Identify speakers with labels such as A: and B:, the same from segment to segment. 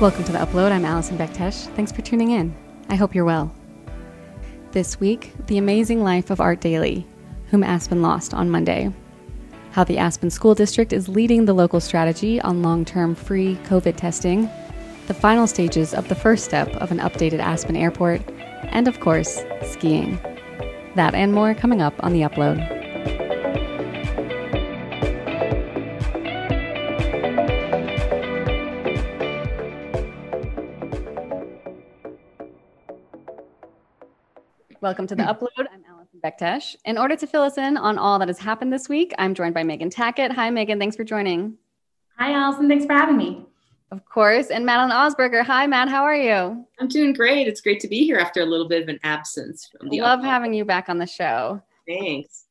A: Welcome to the upload. I'm Allison Bektesh. Thanks for tuning in. I hope you're well. This week, the amazing life of Art Daily, whom Aspen lost on Monday. How the Aspen School District is leading the local strategy on long term free COVID testing, the final stages of the first step of an updated Aspen airport, and of course, skiing. That and more coming up on the upload. Welcome to the upload. I'm Allison Bektesh. In order to fill us in on all that has happened this week, I'm joined by Megan Tackett. Hi, Megan. Thanks for joining.
B: Hi, Allison. Thanks for having me.
A: Of course. And Madeleine Osberger. Hi, Matt. How are you?
C: I'm doing great. It's great to be here after a little bit of an absence
A: from the Love upload. having you back on the show.
C: Thanks.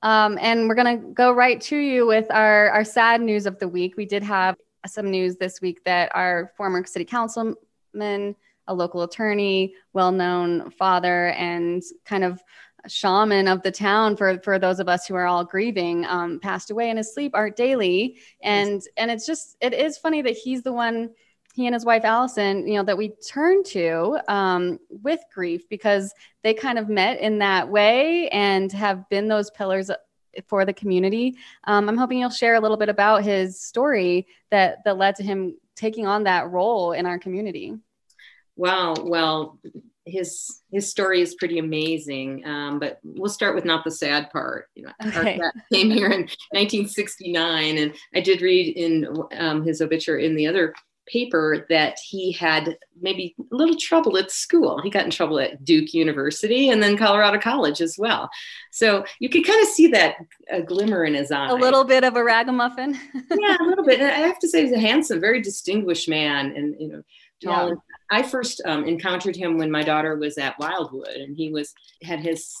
A: Um, and we're going to go right to you with our, our sad news of the week. We did have some news this week that our former city councilman a local attorney, well known father, and kind of shaman of the town for for those of us who are all grieving um, passed away in his sleep art Daily. And and it's just it is funny that he's the one he and his wife allison you know that we turn to um, with grief because they kind of met in that way and have been those pillars for the community. Um, i'm hoping you'll share a little bit about his story that that led to him taking on that role in our community
C: Wow. Well, his his story is pretty amazing. Um, but we'll start with not the sad part. You know, okay. came here in 1969, and I did read in um, his obituary in the other paper that he had maybe a little trouble at school. He got in trouble at Duke University and then Colorado College as well. So you can kind of see that a glimmer in his eye.
A: A little bit of a ragamuffin.
C: yeah, a little bit. And I have to say, he's a handsome, very distinguished man, and you know, tall yeah. I first um, encountered him when my daughter was at Wildwood, and he was had his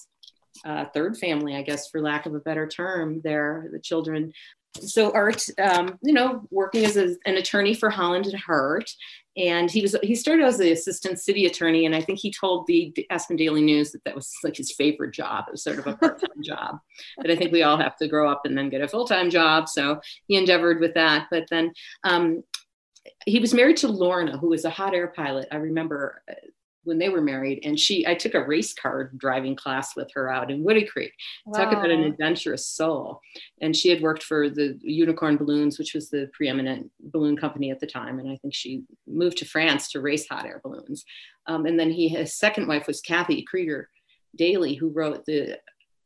C: uh, third family, I guess, for lack of a better term. There, the children. So Art, um, you know, working as a, an attorney for Holland and Hart, and he was he started as the assistant city attorney, and I think he told the Aspen Daily News that that was like his favorite job. It was sort of a part time job, but I think we all have to grow up and then get a full time job. So he endeavored with that. But then um, he was married to Lorna, who was a hot air pilot. I remember uh, when they were married, and she I took a race car driving class with her out in Woody Creek. Wow. Talk about an adventurous soul. And she had worked for the Unicorn Balloons, which was the preeminent balloon company at the time. And I think she moved to France to race hot air balloons. Um, and then he his second wife was Kathy Krieger Daily, who wrote the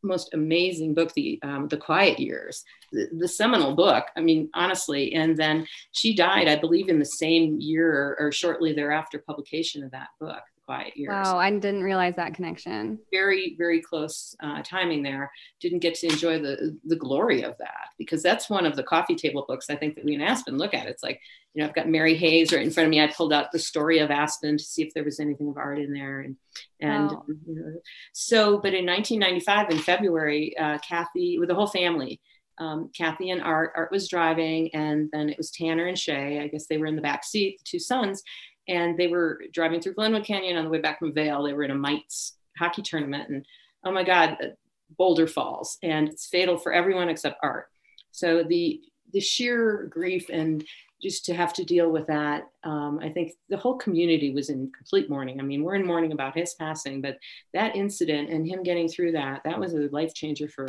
C: most amazing book, the um, the Quiet Years, the, the, seminal book. I mean, honestly. And then she died, I believe, in the same year or, or shortly thereafter publication of that book quiet years.
A: Wow, I didn't realize that connection.
C: Very, very close uh, timing there. Didn't get to enjoy the the glory of that because that's one of the coffee table books I think that we in Aspen look at. It's like, you know, I've got Mary Hayes right in front of me. I pulled out the story of Aspen to see if there was anything of art in there, and and wow. you know, so. But in 1995, in February, uh, Kathy with the whole family. Um, Kathy and Art. Art was driving, and then it was Tanner and Shay. I guess they were in the back seat, the two sons, and they were driving through Glenwood Canyon on the way back from Vail. They were in a mites hockey tournament, and oh my God, boulder falls, and it's fatal for everyone except Art. So the the sheer grief and just to have to deal with that, um, I think the whole community was in complete mourning. I mean, we're in mourning about his passing, but that incident and him getting through that, that was a life changer for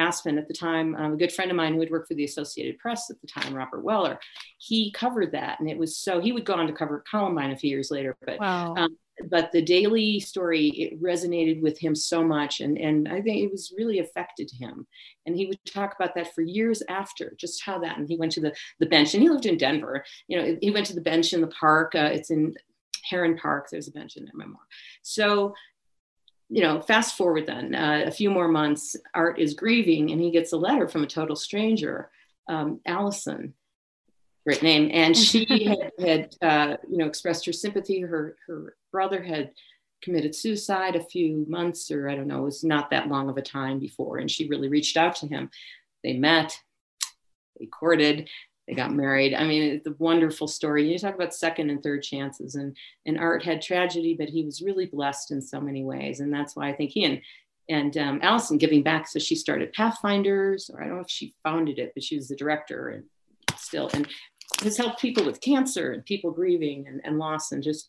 C: Aspen at the time, um, a good friend of mine who had worked for the Associated Press at the time, Robert Weller, he covered that. And it was so, he would go on to cover Columbine a few years later. But, wow. um, but the daily story, it resonated with him so much. And, and I think it was really affected him. And he would talk about that for years after, just how that, and he went to the, the bench and he lived in Denver. You know, he went to the bench in the park. Uh, it's in Herron Park. There's a bench in there, memoir. So you know, fast forward then uh, a few more months, Art is grieving and he gets a letter from a total stranger, um, Allison, great name. And she had, had uh, you know, expressed her sympathy. Her, her brother had committed suicide a few months or I don't know, it was not that long of a time before. And she really reached out to him. They met, they courted, they got married. I mean, it's a wonderful story. You talk about second and third chances, and and Art had tragedy, but he was really blessed in so many ways, and that's why I think he and and um, Allison giving back. So she started Pathfinders, or I don't know if she founded it, but she was the director and still. And has helped people with cancer and people grieving and, and loss and just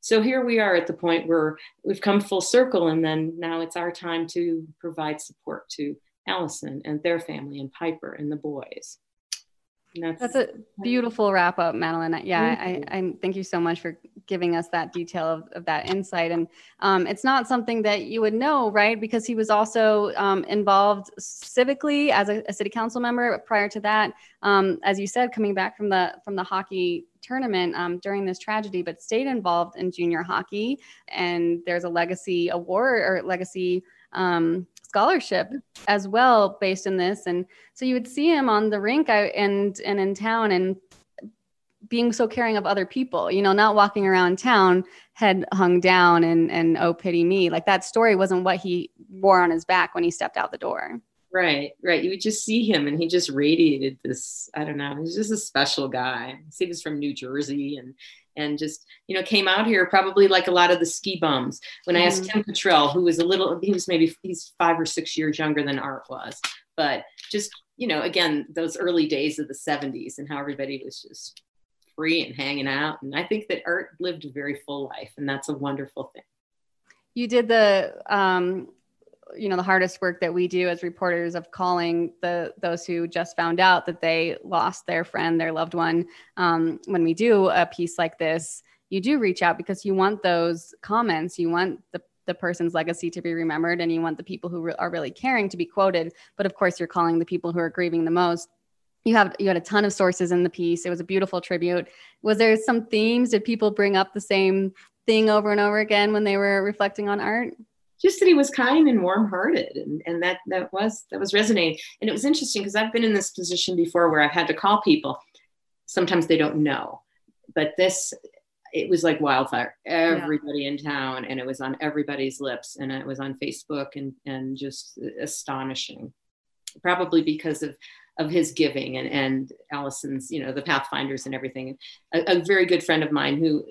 C: so here we are at the point where we've come full circle and then now it's our time to provide support to allison and their family and piper and the boys
A: that's, that's, a beautiful wrap up, Madeleine. Yeah, I, I, thank you so much for giving us that detail of, of that insight. And um, it's not something that you would know, right? Because he was also um, involved civically as a, a, city council member prior to that. Um, as you said, coming back from the from the hockey tournament um, during this tragedy, but stayed involved in junior hockey. And there's a legacy award or legacy um, scholarship as well based in this. And so you would see him on the rink and and in town and being so caring of other people, you know, not walking around town head hung down and and oh pity me. Like that story wasn't what he wore on his back when he stepped out the door.
C: Right, right. You would just see him and he just radiated this, I don't know, he's just a special guy. He was from New Jersey and and just you know came out here probably like a lot of the ski bums. When i asked mm-hmm. tim Cottrell, who was a little he was maybe he's five or six years younger than art was. But just you know again those early days of the 70s and how everybody was just free and hanging out. And i think that art lived a very full life and that's a wonderful thing.
A: You did the um you know the hardest work that we do as reporters of calling the those who just found out that they lost their friend their loved one um, when we do a piece like this you do reach out because you want those comments. You want the the person's legacy to be remembered and you want the people who re- are really caring to be quoted. But of course you're calling the people who are grieving the most. You have you had a ton of sources in the piece. It was a beautiful tribute. Was there some themes? Did people bring up the same thing over and over again when they were reflecting on art
C: just that he was kind and warm-hearted and, and that that was that was resonating. And it was interesting because i've been in this position before where i've had to call people. Sometimes they don't know but this it was like wildfire. Everybody yeah. in town and it was on everybody's lips and it was on facebook and and just astonishing. Probably because of of his giving and and allison's you know the pathfinders and everything. A, a very good friend of mine who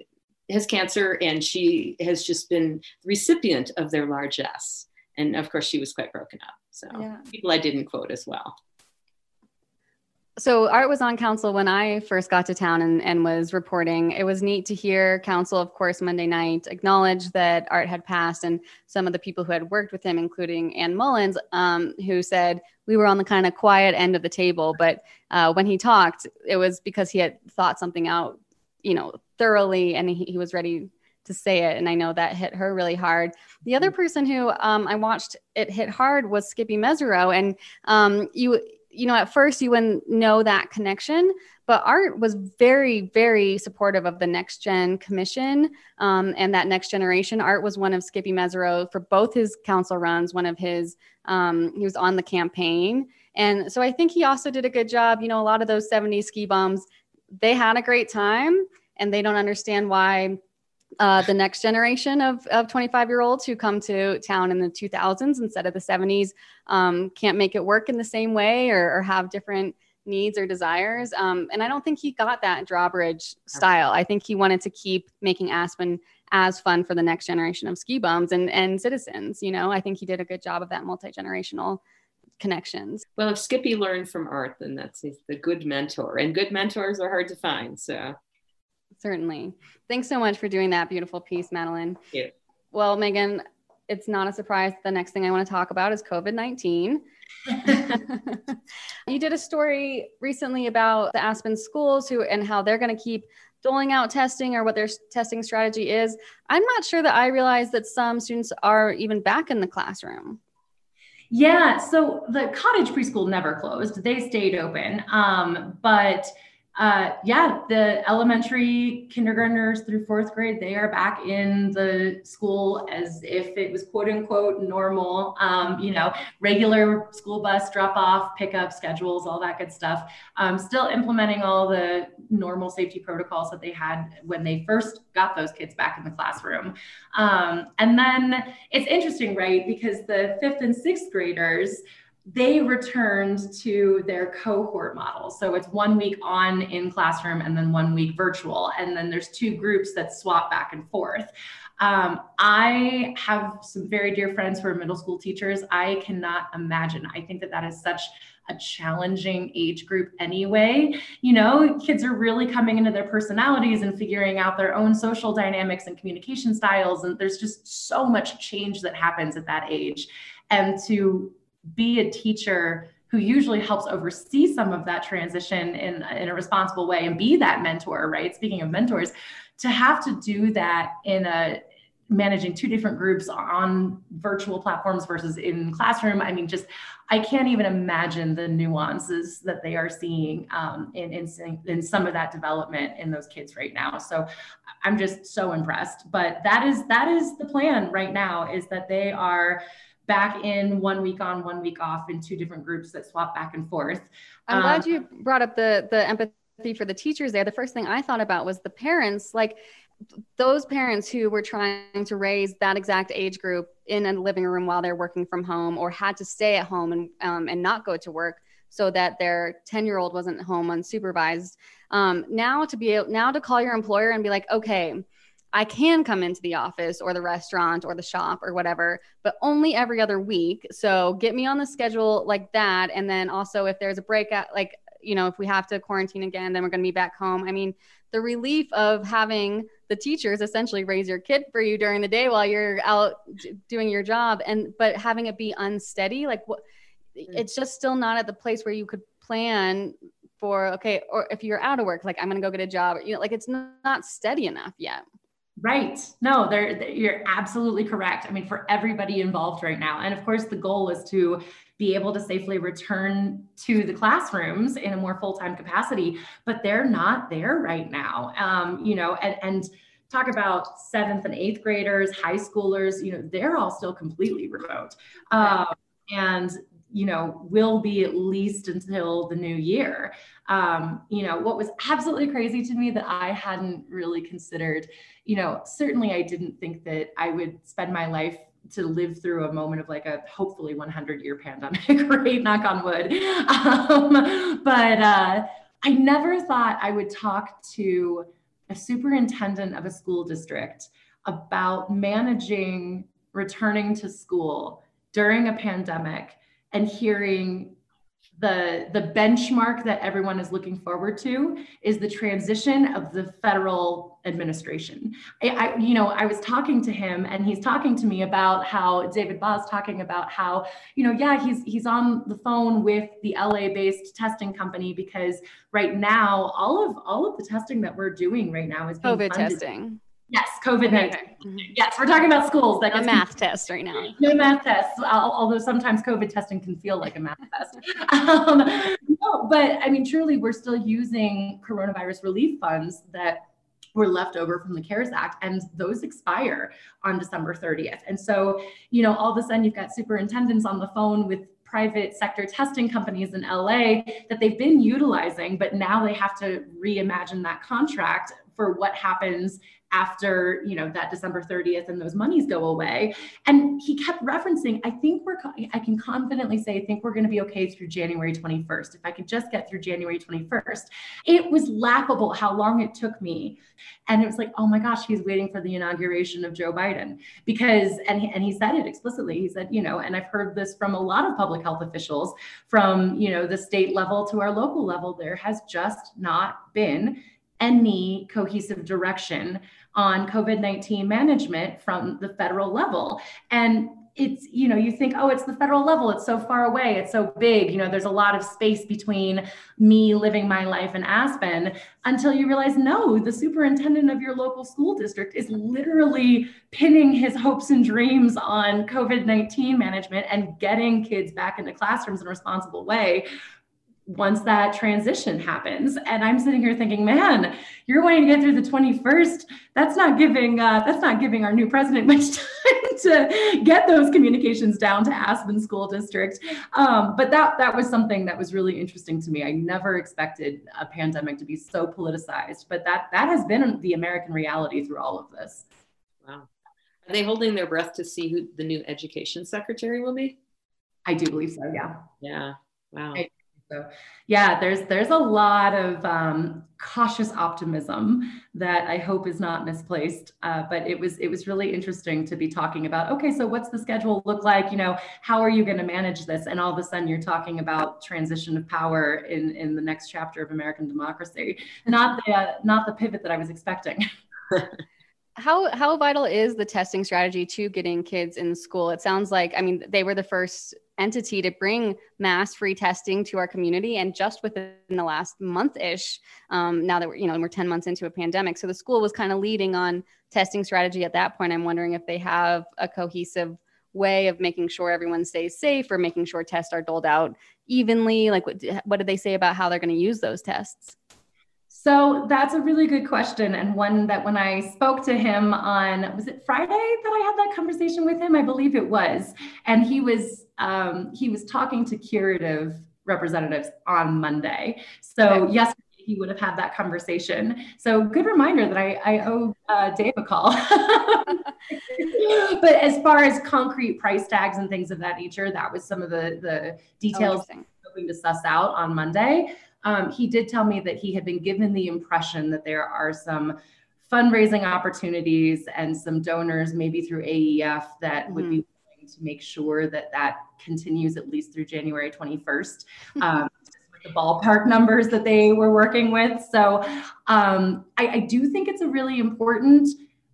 C: has cancer and she has just been the recipient of their largesse. And of course, she was quite broken up. So yeah. people I didn't quote as well.
A: So Art was on council when I first got to town and, and was reporting. It was neat to hear council, of course, Monday night acknowledge that Art had passed and some of the people who had worked with him, including Ann Mullins, um, who said we were on the kind of quiet end of the table. But uh, when he talked, it was because he had thought something out, you know, thoroughly and he, he was ready to say it. And I know that hit her really hard. The other mm. person who um, I watched it hit hard was Skippy Mesirow. And um, you, you know, at first you wouldn't know that connection, but Art was very, very supportive of the Next Gen Commission um, and that next generation. Art was one of Skippy Mesirow for both his council runs, one of his, um, he was on the campaign. And so I think he also did a good job. You know, a lot of those 70s ski bums, they had a great time and they don't understand why uh, the next generation of, of 25 year olds who come to town in the 2000s instead of the 70s um, can't make it work in the same way or, or have different needs or desires. Um, and I don't think he got that drawbridge style. I think he wanted to keep making Aspen as fun for the next generation of ski bums and, and citizens. You know, I think he did a good job of that multi generational connections.
C: Well, if Skippy learned from Art, then that's the good mentor, and good mentors are hard to find. So
A: Certainly. Thanks so much for doing that beautiful piece,
C: Madeleine. You.
A: Well, Megan, it's not a surprise. The next thing I want to talk about is COVID 19. you did a story recently about the Aspen schools who and how they're going to keep doling out testing or what their testing strategy is. I'm not sure that I realized that some students are even back in the classroom.
B: Yeah, so the cottage preschool never closed; they stayed open, um, but uh, yeah, the elementary kindergartners through fourth grade, they are back in the school as if it was quote unquote normal, um, you know, regular school bus drop off, pickup schedules, all that good stuff. Um, still implementing all the normal safety protocols that they had when they first got those kids back in the classroom. Um, and then it's interesting, right? Because the fifth and sixth graders, they returned to their cohort model. So it's one week on in classroom and then one week virtual. And then there's two groups that swap back and forth. Um, I have some very dear friends who are middle school teachers. I cannot imagine. I think that that is such a challenging age group anyway. You know, kids are really coming into their personalities and figuring out their own social dynamics and communication styles. And there's just so much change that happens at that age. And to be a teacher who usually helps oversee some of that transition in, in a responsible way and be that mentor, right? Speaking of mentors, to have to do that in a managing two different groups on virtual platforms versus in classroom. I mean, just I can't even imagine the nuances that they are seeing um, in, in in some of that development in those kids right now. So I'm just so impressed. But that is that is the plan right now is that they are back in one week on, one week off in two different groups that swap back and forth.
A: I'm um, glad you brought up the the empathy for the teachers there. The first thing I thought about was the parents. Like those parents who were trying to raise that exact age group in a living room while they're working from home or had to stay at home and, um, and not go to work so that their 10 year old wasn't home unsupervised um, now to be able now to call your employer and be like okay i can come into the office or the restaurant or the shop or whatever but only every other week. So get me on the schedule like that. And then also if there's a breakout like you know if we have to quarantine again then we're going to be back home. I mean the relief of having the teachers essentially raise your kid for you during the day while you're out doing your job and but having it be unsteady like what mm. it's just still not at the place where you could plan for okay or if you're out of work like i'm gonna go get a job you know like it's not steady enough yet
B: Right. No, they're, you're absolutely correct. I mean, for everybody involved right now. And of course, the goal is to be able to safely return to the classrooms in a more full-time capacity, but they're not there right now. Um, you know, and, and talk about seventh and eighth graders, high schoolers, you know, they're all still completely remote. Um, and you know, will be at least until the new year. Um, you know, what was absolutely crazy to me that I hadn't really considered, you know, certainly I didn't think that I would spend my life to live through a moment of like a hopefully 100 year pandemic, right? Knock on wood. Um, but uh, I never thought I would talk to a superintendent of a school district about managing returning to school during a pandemic and hearing the the benchmark that everyone is looking forward to is the transition of the federal administration. I, I, you know, I was talking to him, and he's talking to me about how David Baugh talking about how, you know, yeah, he's he's on the phone with the LA-based testing company because right now all of all of the testing that we're doing right now is
A: COVID funded. testing.
B: Yes, COVID 19. Okay. Yes, we're talking about schools.
A: That a math test right now.
B: No math tests, although sometimes COVID testing can feel like a math test. Um, no, but I mean, truly, we're still using coronavirus relief funds that were left over from the CARES Act, and those expire on December 30th. And so, you know, all of a sudden you've got superintendents on the phone with private sector testing companies in LA that they've been utilizing, but now they have to reimagine that contract for what happens after you know that december 30th and those monies go away. And he kept referencing i think we're i can confidently say i think we're going to be okay through january 21st if i could just get through january 21st it was laughable how long it took me. And it was like oh my gosh he's waiting for the inauguration of joe biden. Because and he, and he said it explicitly. He said you know and i've heard this from a lot of public health officials from you know the state level to our local level there has just not been any cohesive direction on COVID 19 management from the federal level. And it's you know you think oh it's the federal level it's so far away it's so big you know there's a lot of space between me living my life in aspen until you realize no the superintendent of your local school district is literally pinning his hopes and dreams on covid-19 management and getting kids back into classrooms in a responsible way once that transition happens. And i'm sitting here thinking man you're wanting to get through the 21st that's not giving uh, that's not giving our new president much time to get those communications down to aspen school district. Um, but that that was something that was really interesting to me. I never expected a pandemic to be so politicized but that that has been the american reality through all of this.
C: Wow. Are they holding their breath to see who the new education secretary will be?
B: I do believe so yeah.
C: Yeah. Wow. I,
B: So yeah, there's there's a lot of um, cautious optimism that I hope is not misplaced. Uh, but it was it was really interesting to be talking about. Okay, so what's the schedule look like? You know, how are you going to manage this? And all of a sudden, you're talking about transition of power in in the next chapter of American democracy. Not the uh, not the pivot that I was expecting.
A: how how vital is the testing strategy to getting kids in school it sounds like i mean they were the first entity to bring mass free testing to our community. And just within the last month ish um, now that we're you know we're 10 months into a pandemic so the school was kind of leading on testing strategy at that point. I'm wondering if they have a cohesive way of making sure everyone stays safe or making sure tests are doled out evenly. Like what, what did they say about how they're going to use those tests
B: so that's a really good question, and one that when I spoke to him on was it Friday that I had that conversation with him? I believe it was, and he was um, he was talking to curative representatives on Monday. So okay. yesterday he would have had that conversation. So good reminder that I, I owe uh, Dave a call. but as far as concrete price tags and things of that nature, that was some of the the details oh, hoping to suss out on Monday um, he did tell me that he had been given the impression that there are some fundraising opportunities and some donors, maybe through AEF, that mm-hmm. would be mm-hmm. willing to make sure that that continues at least through January 21st. Um, the ballpark numbers that they were working with. So um, I, I do think it's a really important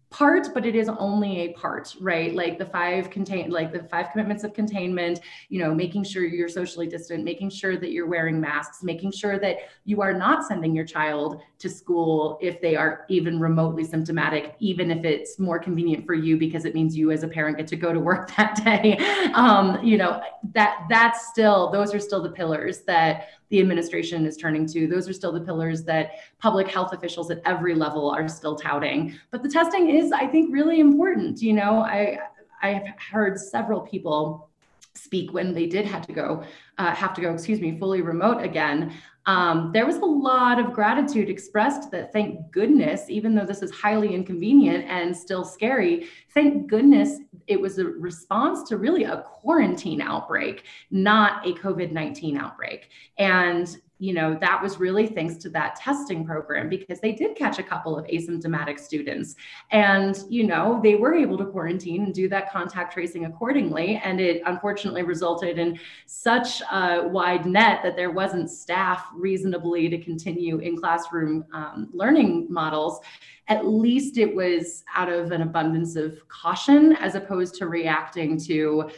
B: part but it is only a part right? Like the five contain like the five commitments of containment you know making sure you're socially distant making sure that you're wearing masks making sure that you are not sending your child to school if they are even remotely symptomatic even if it's more convenient for you because it means you as a parent get to go to work that day. Um, you know that that's still those are still the pillars that the administration is turning to. Those are still the pillars that public health officials at every level are still touting. But the testing is, I think, really important. You know, I I have heard several people speak when they did have to go uh, have to go excuse me fully remote again um, there was a lot of gratitude expressed that thank goodness even though this is highly inconvenient and still scary thank goodness it was a response to really a quarantine outbreak, not a COVID 19 outbreak. And you know, that was really thanks to that testing program because they did catch a couple of asymptomatic students. And, you know, they were able to quarantine and do that contact tracing accordingly. And it unfortunately resulted in such a wide net that there wasn't staff reasonably to continue in classroom um, learning models at least it was out of an abundance of caution as opposed to reacting to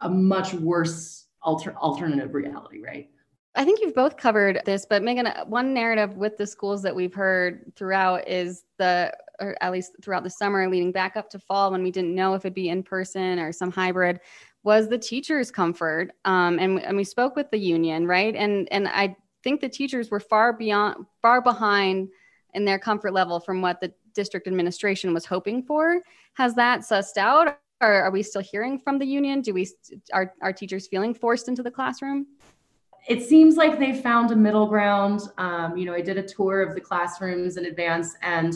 B: a much worse alter- alternative reality, right?
A: I think you've both covered this, but Megan, one narrative with the schools that we've heard throughout is the, or at least throughout the summer leading back up to fall when we didn't know if it'd be in person or some hybrid, was the teachers' comfort. Um, and, and we spoke with the union, right? And and I think the teachers were far beyond, far behind in their comfort level from what the district administration was hoping for. Has that sussed out? Or are we still hearing from the union? Do we are, are teachers feeling forced into the classroom?
B: It seems like they found a middle ground. Um, you know, I did a tour of the classrooms in advance, and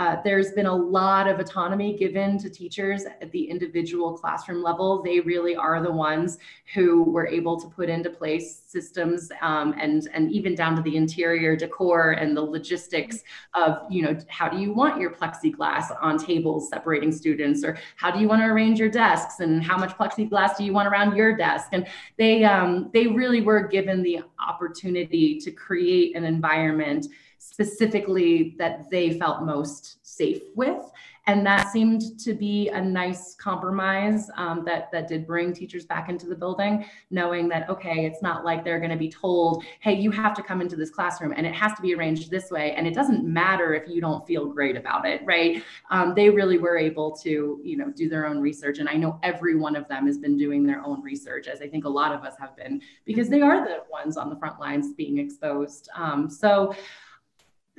B: uh, there's been a lot of autonomy given to teachers at the individual classroom level. They really are the ones who were able to put into place systems um, and, and even down to the interior decor and the logistics of, you know, how do you want your plexiglass on tables separating students or how do you want to arrange your desks and how much plexiglass do you want around your desk? And they, um, they really were given the opportunity to create an environment specifically that they felt most safe with. And that seemed to be a nice compromise um, that, that did bring teachers back into the building, knowing that, okay, it's not like they're going to be told, hey, you have to come into this classroom and it has to be arranged this way. And it doesn't matter if you don't feel great about it, right? Um, they really were able to, you know, do their own research. And I know every one of them has been doing their own research, as I think a lot of us have been, because they are the ones on the front lines being exposed. Um, so,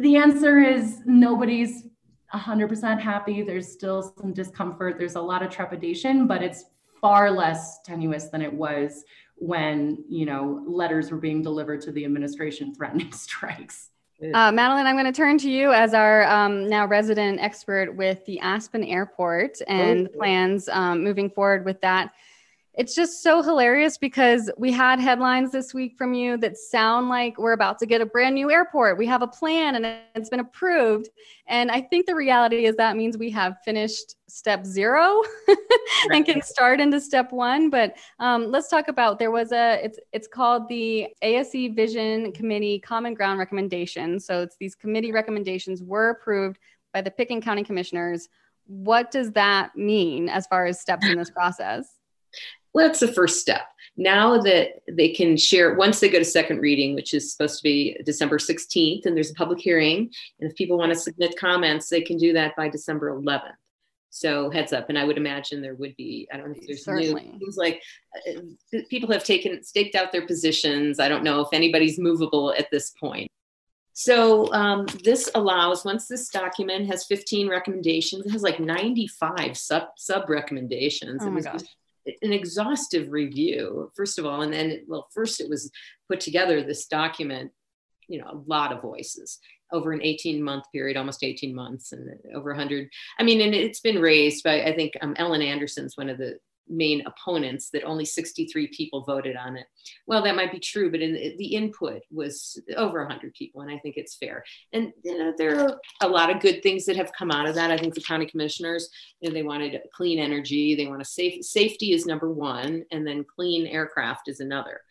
B: the answer is nobody's 100% happy. There's still some discomfort. There's a lot of trepidation, but it's far less tenuous than it was when, you know, letters were being delivered to the administration threatening strikes.
A: Uh, Madeleine, I'm going to turn to you as our um, now resident expert with the Aspen Airport and plans um, moving forward with that. It's just so hilarious because we had headlines this week from you that sound like we're about to get a brand new airport. We have a plan and it's been approved. And I think the reality is that means we have finished step zero and can start into step one. But um, let's talk about there was a it's it's called the ASE Vision Committee Common Ground Recommendation. So it's these committee recommendations were approved by the Pitkin County Commissioners. What does that mean as far as steps in this process?
C: Well, that's the first step. Now that they can share, once they go to second reading, which is supposed to be December 16th, and there's a public hearing, and if people want to submit comments, they can do that by December 11th. So heads up, and I would imagine there would be. I don't know if there's Certainly. new things like uh, people have taken staked out their positions. I don't know if anybody's movable at this point. So um, this allows once this document has 15 recommendations, it has like 95 sub sub recommendations.
A: Oh my gosh
C: an exhaustive review, first of all, and then, well, first it was put together this document, you know, a lot of voices over an 18 month period, almost 18 months, and over 100. I mean, and it's been raised by, I think, um, Ellen Anderson's one of the main opponents that only 63 people voted on it. Well, that might be true, but in the, input was over 100 people, and I think it's fair. And you know, there are a lot of good things that have come out of that. I think the county commissioners, you know, they wanted clean energy, they want to safe safety is number one, and then clean aircraft is another.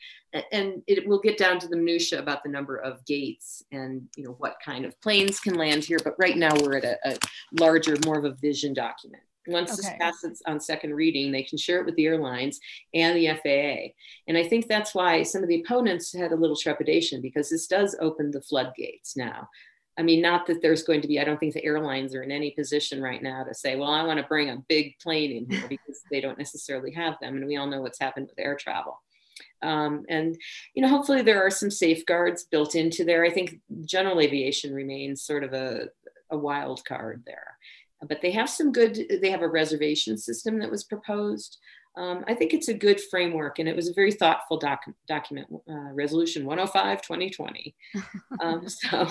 C: And it will get down to the minutia about the number of gates and you know what kind of planes can land here. But right now we're at a, a larger, more of a vision document. Once okay. this passes on second reading, they can share it with the airlines and the FAA. And I think that's why some of the opponents had a little trepidation because this does open the floodgates now. I mean, not that there's going to be, I don't think the airlines are in any position right now to say, well, I want to bring a big plane in here because they don't necessarily have them. And we all know what's happened with air travel. Um, and you know hopefully there are some safeguards built into there i think general aviation remains sort of a, a wild card there but they have some good they have a reservation system that was proposed. Um, i think it's a good framework and it was a very thoughtful doc, document uh, resolution 105 2020 um, so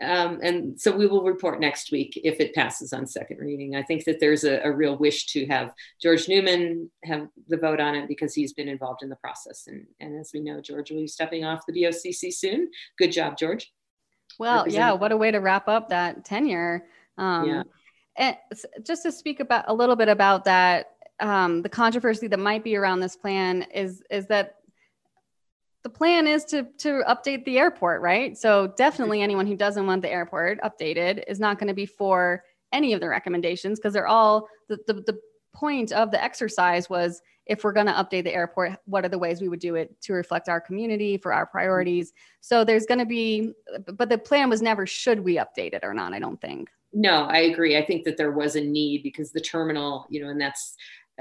C: um, and so we will report next week if it passes on second reading. I think that there's a, a, real wish to have george newman have the vote on it because he's been involved in the process. And, and as we know george will be stepping off the bocc soon. Good job george.
A: Well yeah what a way to wrap up that tenure. Um, yeah and just to speak about a little bit about that, um, the controversy that might be around this plan is is that the plan is to to update the airport, right? So definitely anyone who doesn't want the airport updated is not going to be for any of the recommendations because they're all the, the the point of the exercise was if we're going to update the airport, what are the ways we would do it to reflect our community for our priorities? So there's going to be, but the plan was never should we update it or not. I don't think.
C: No, I agree. I think that there was a need because the terminal, you know, and that's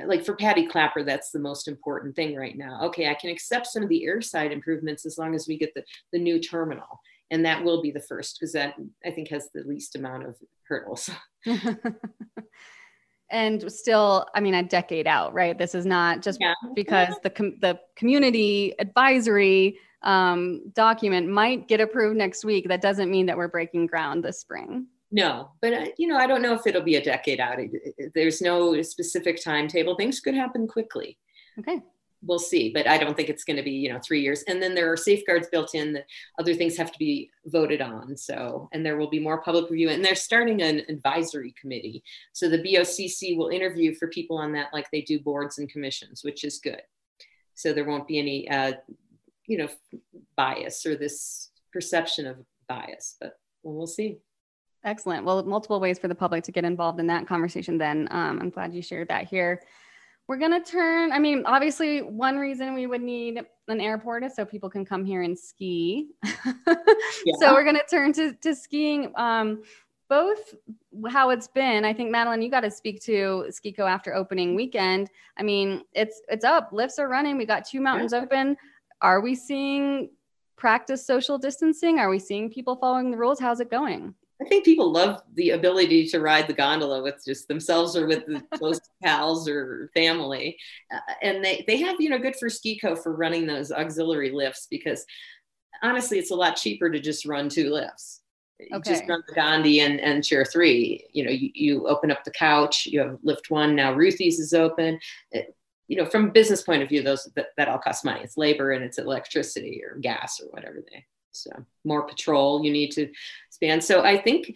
C: like for Patti Clapper, that's the most important thing right now. Okay, I can accept some of the airside improvements as long as we get the, the new terminal. And that will be the first because that I think has the least amount of hurdles.
A: and still, I mean, a decade out, right? This is not just yeah. because the com- the community advisory um, document might get approved next week. That doesn't mean that we're breaking ground this spring.
C: No, but uh, you know, I don't know if it'll be a decade out. There's no specific timetable. Things could happen quickly.
A: Okay.
C: We'll see, but I don't think it's going to be, you know, three years. And then there are safeguards built in that other things have to be voted on. So, and there will be more public review. And they're starting an advisory committee. So the BOCC will interview for people on that, like they do boards and commissions, which is good. So there won't be any, uh, you know, bias or this perception of bias. But well, we'll see.
A: Excellent. Well, multiple ways for the public to get involved in that conversation then. Um, I'm glad you shared that here. We're going to turn, I mean, obviously, one reason we would need an airport is so people can come here and ski. yeah. So we're going to turn to, to skiing. Um, both how it's been. I think Madeleine, you got to speak to Skico after opening weekend. I mean, it's it's up. Lifts are running. We got two mountains yeah. open. Are we seeing practice social distancing? Are we seeing people following the rules? How's it going?
C: I think people love the ability to ride the gondola with just themselves or with the close pals or family. Uh, and they, they have, you know, good for Skico for running those auxiliary lifts because honestly, it's a lot cheaper to just run two lifts. Okay. Just run the Gondi and, and chair three. You know, you, you open up the couch, you have lift one. Now Ruthie's is open. It, you know, from a business point of view, those that, that all costs money. It's labor and it's electricity or gas or whatever they. So more patrol you need to span So I think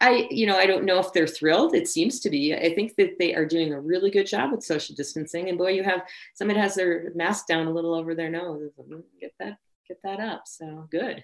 C: I, you know, I don't know if they're thrilled. It seems to be. I think that they are doing a really good job with social distancing. And boy, you have someone has their mask down a little over their nose. Mm, get that, get that up. So good.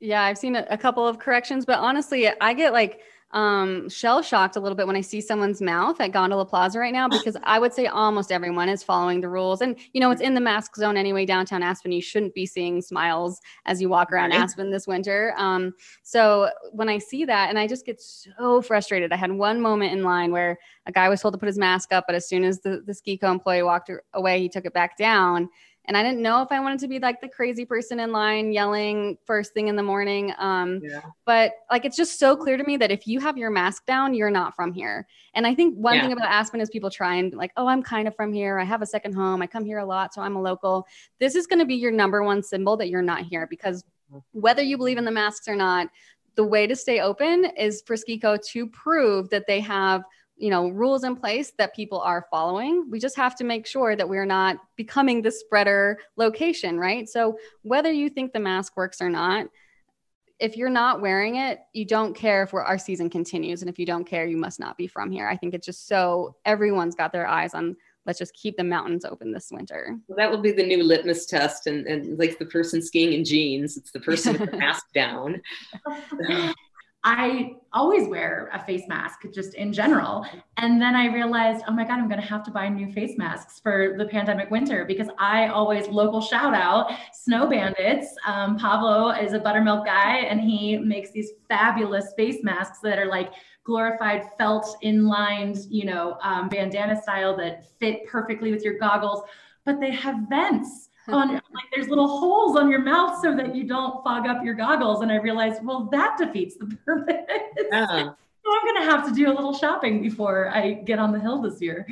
A: Yeah, I've seen a, a couple of corrections, but honestly, I get like um, shell shocked a little bit when I see someone's mouth at Gondola Plaza right now because I would say almost everyone is following the rules. And, you know, it's in the mask zone anyway, downtown Aspen. You shouldn't be seeing smiles as you walk around right. Aspen this winter. Um, so when I see that, and I just get so frustrated. I had one moment in line where a guy was told to put his mask up, but as soon as the, the SKICO employee walked away, he took it back down and I didn't know if I wanted to be like the crazy person in line yelling first thing in the morning. Um, yeah. But like, it's just so clear to me that if you have your mask down, you're not from here. And I think one yeah. thing about Aspen is people try and like, oh, I'm kind of from here. I have a second home. I come here a lot, so I'm a local. This is going to be your number one symbol that you're not here because whether you believe in the masks or not, the way to stay open is for SKICO to prove that they have you know rules in place that people are following. We just have to make sure that we're not becoming the spreader location right? So whether you think the mask works or not if you're not wearing it you don't care if our season continues. And if you don't care you must not be from here. I think it's just so everyone's got their eyes on let's just keep the mountains open this winter.
C: Well, that will be the new litmus test. And, and like the person skiing in jeans it's the person with the mask down
B: I always wear a face mask just in general. And then I realized, oh my God, I'm going to have to buy new face masks for the pandemic winter because I always local shout out Snow Bandits. Um, Pablo is a buttermilk guy and he makes these fabulous face masks that are like glorified felt inlined, you know, um, bandana style that fit perfectly with your goggles, but they have vents on like there's little holes on your mouth so that you don't fog up your goggles. And I realized, well, that defeats the purpose. Yeah. so I'm gonna have to do a little shopping before I get on the hill this year.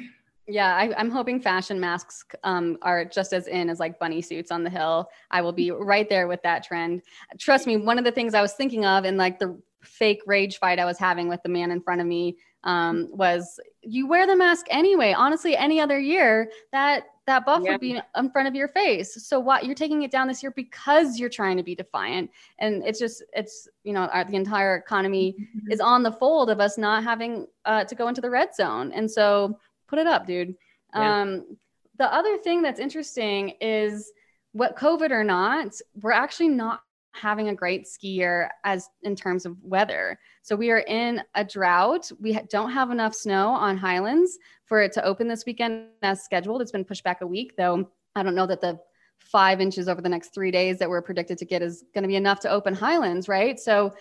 A: Yeah, I, am hoping fashion masks um, are just as in as like bunny suits on the hill. I will be right there with that trend. Trust me, one of the things I was thinking of in like the fake rage fight I was having with the man in front of me um, was you wear the mask anyway. Honestly, any other year that that buff yeah. would be in front of your face. So what you're taking it down this year because you're trying to be defiant. And it's just, it's, you know, our, the entire economy mm-hmm. is on the fold of us not having uh, to go into the red zone. And so put it up, dude. Yeah. Um, the other thing that's interesting is what COVID or not, we're actually not having a great ski year as in terms of weather. So we are in a drought. We don't have enough snow on Highlands for it to open this weekend as scheduled. It's been pushed back a week, though. I don't know that the five inches over the next three days that we're predicted to get is going to be enough to open Highlands, right? So,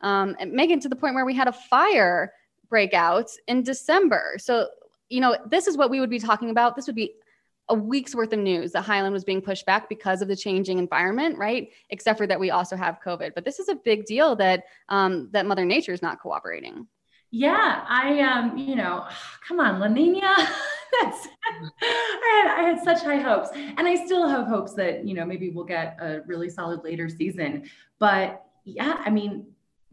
A: um, Megan, to the point where we had a fire breakout in December. So, you know, this is what we would be talking about. This would be a week's worth of news that Highland was being pushed back because of the changing environment, right? Except for that we also have COVID. But this is a big deal that um, that Mother Nature is not cooperating.
B: Yeah, I um, you know, come on, La Nina. That's I had, I had such high hopes, and I still have hopes that you know maybe we'll get a really solid later season. But yeah, I mean,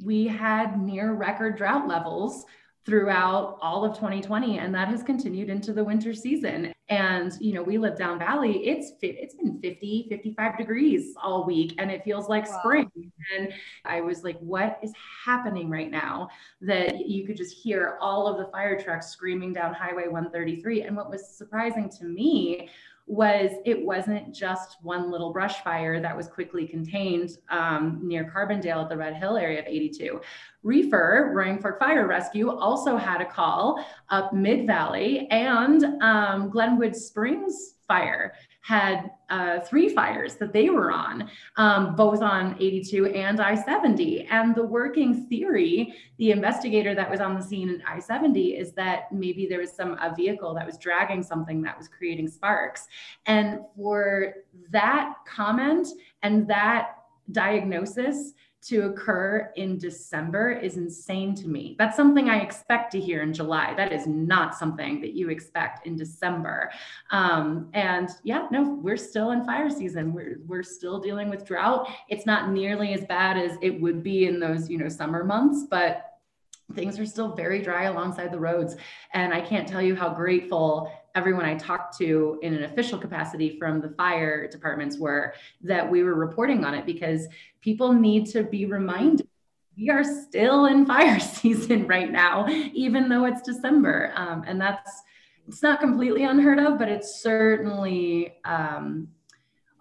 B: we had near record drought levels throughout all of 2020 and that has continued into the winter season. And you know we live down valley it's it's been 50 55 degrees all week and it feels like wow. spring. And i was like what is happening right now that you could just hear all of the fire trucks screaming down highway 133 and what was surprising to me was it wasn't just one little brush fire that was quickly contained um, near Carbondale at the Red Hill area of 82. Reefer, Roaring Fork Fire Rescue, also had a call up Mid Valley and um, Glenwood Springs Fire had uh, three fires that they were on, um, both on 82 and I 70. And the working theory, the investigator that was on the scene in I 70, is that maybe there was some a vehicle that was dragging something that was creating sparks. And for that comment and that diagnosis to occur in December is insane to me. That's something I expect to hear in July. That is not something that you expect in December. Um, and yeah, no, we're still in fire season. We're, we're still dealing with drought. It's not nearly as bad as it would be in those, you know, summer months, but things are still very dry alongside the roads. And I can't tell you how grateful everyone I talked to in an official capacity from the fire departments were that we were reporting on it because people need to be reminded we are still in fire season right now, even though it's December. Um, and that's, it's not completely unheard of, but it's certainly um,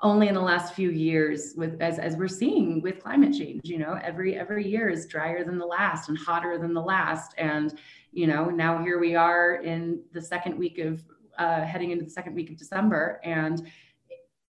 B: only in the last few years with as, as we're seeing with climate change, you know, every every year is drier than the last and hotter than the last. And, you know, now here we are in the second week of uh, heading into the second week of December. And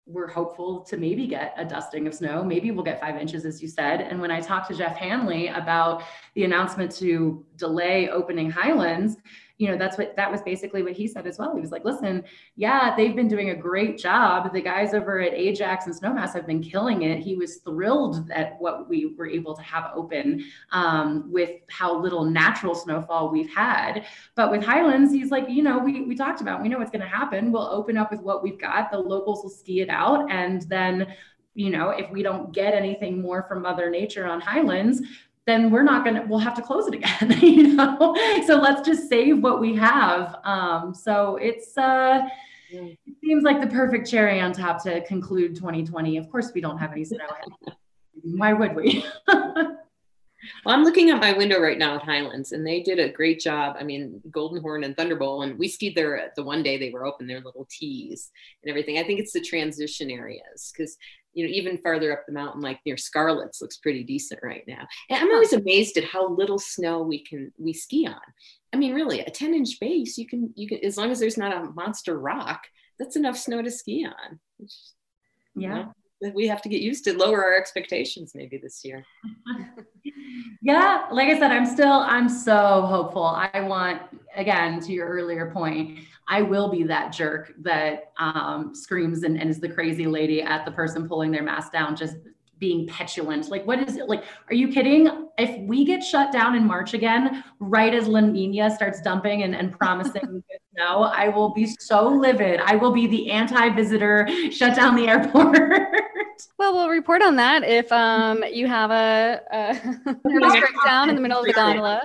B: we're hopeful to maybe get a dusting of snow. Maybe we'll get five inches, as you said. And when I talked to Jeff Hanle about the announcement to delay opening Highlands, you know, that's what that was basically what he said as well. He was like, listen, yeah, they've been doing a great job. The guys over at Ajax and Snowmass have been killing it. He was thrilled at what we were able to have open um, with how little natural snowfall we've had. But with Highlands, he's like, you know, we, we talked about, we know what's going to happen. We'll open up with what we've got. The locals will ski it out. And then you know, if we don't get anything more from Mother Nature on Highlands, then we're not going to we'll have to close it again you know? So let's just save what we have. Um, so it's uh it seems like the perfect cherry on top to conclude 2020 of course we don't have any snow. Why would we?
C: Well, I'm looking out my window right now at Highlands, and they did a great job. I mean, Golden Horn and Thunderbolt, and we skied there the one day they were open, their little tees and everything. I think it's the transition areas because you know, even farther up the mountain, like near Scarlett's, looks pretty decent right now. And I'm always amazed at how little snow we can we ski on. I mean, really, a 10 inch base, you can you can as long as there's not a monster rock, that's enough snow to ski on.
B: yeah. You know,
C: we have to get used to lower our expectations maybe this year.
B: yeah, like I said, I'm still I'm so hopeful. I want again to your earlier point, I will be that jerk that um, screams and, and is the crazy lady at the person pulling their mask down, just being petulant. Like, what is it? Like, are you kidding? If we get shut down in March again, right as La Nina starts dumping and, and promising snow, I will be so livid. I will be the anti-visitor, shut down the airport.
A: well, we'll report on that if um, you have a, a nervous breakdown in the middle of the gondola.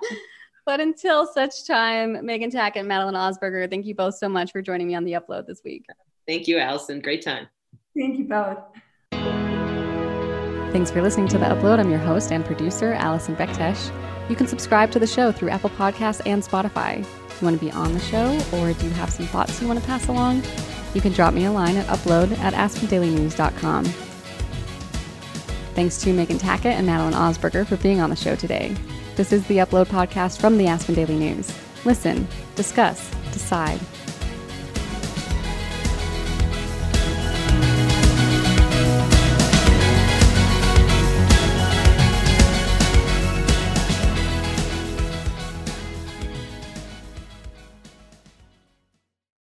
A: But until such time, Megan Tack and Madeleine Osberger, thank you both so much for joining me on the upload this week.
C: Thank you, Allison. Great time.
B: Thank you both.
A: Thanks for listening to The Upload. I'm your host and producer, Allison Bektesh. You can subscribe to the show through Apple Podcasts and Spotify. If You want to be on the show, or do you have some thoughts you want to pass along? You can drop me a line at upload at aspendailynews.com. Thanks to Megan Tackett and Madeleine Osberger for being on the show today. This is the Upload podcast from the Aspen Daily News. Listen, discuss, decide.